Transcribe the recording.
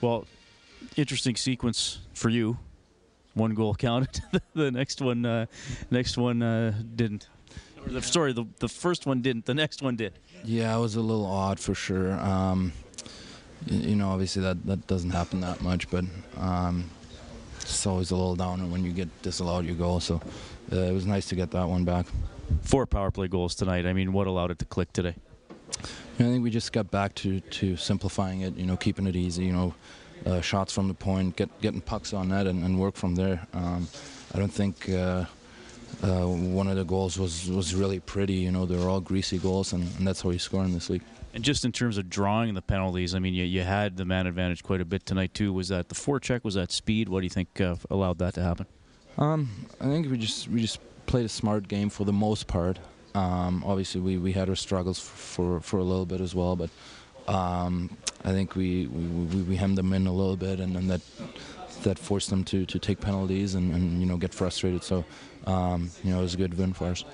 Well, interesting sequence for you. One goal counted. the next one, uh, next one uh, didn't. Or the, sorry, the, the first one didn't. The next one did. Yeah, it was a little odd for sure. Um, you, know, obviously that, that doesn't happen that much, but um, it's always a little downer when you get disallowed your goal. So uh, it was nice to get that one back. Four power play goals tonight. I mean, what allowed it to click today? I think we just got back to, to simplifying it, you know, keeping it easy, you know, uh, shots from the point, get, getting pucks on net and, and work from there. Um, I don't think uh, uh, one of the goals was, was really pretty, you know, they were all greasy goals, and, and that's how you score in this league. And just in terms of drawing the penalties, I mean, you, you had the man advantage quite a bit tonight too. Was that the forecheck? Was that speed? What do you think uh, allowed that to happen? Um, I think we just we just played a smart game for the most part. Um, obviously, we, we had our struggles for, for a little bit as well, but um, I think we, we, we hemmed them in a little bit, and, and that that forced them to, to take penalties and, and you know get frustrated. So um, you know it was a good win for us.